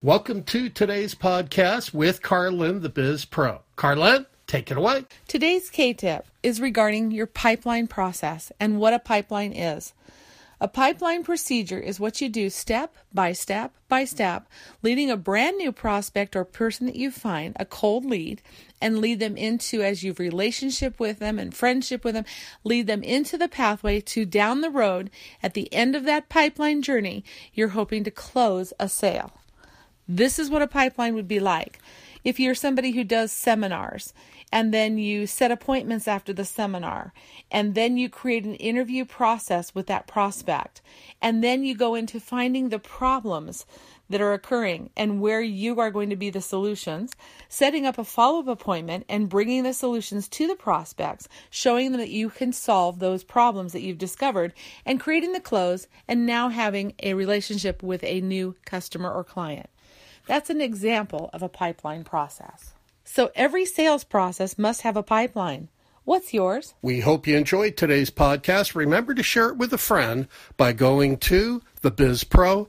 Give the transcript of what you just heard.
Welcome to today's podcast with Carlin, the Biz Pro. Carlin, take it away. Today's K tip is regarding your pipeline process and what a pipeline is. A pipeline procedure is what you do step by step by step, leading a brand new prospect or person that you find, a cold lead, and lead them into, as you've relationship with them and friendship with them, lead them into the pathway to down the road. At the end of that pipeline journey, you're hoping to close a sale. This is what a pipeline would be like. If you're somebody who does seminars and then you set appointments after the seminar and then you create an interview process with that prospect and then you go into finding the problems that are occurring and where you are going to be the solutions, setting up a follow up appointment and bringing the solutions to the prospects, showing them that you can solve those problems that you've discovered, and creating the close, and now having a relationship with a new customer or client. That's an example of a pipeline process. So every sales process must have a pipeline. What's yours? We hope you enjoyed today's podcast. Remember to share it with a friend by going to thebizpro.biz.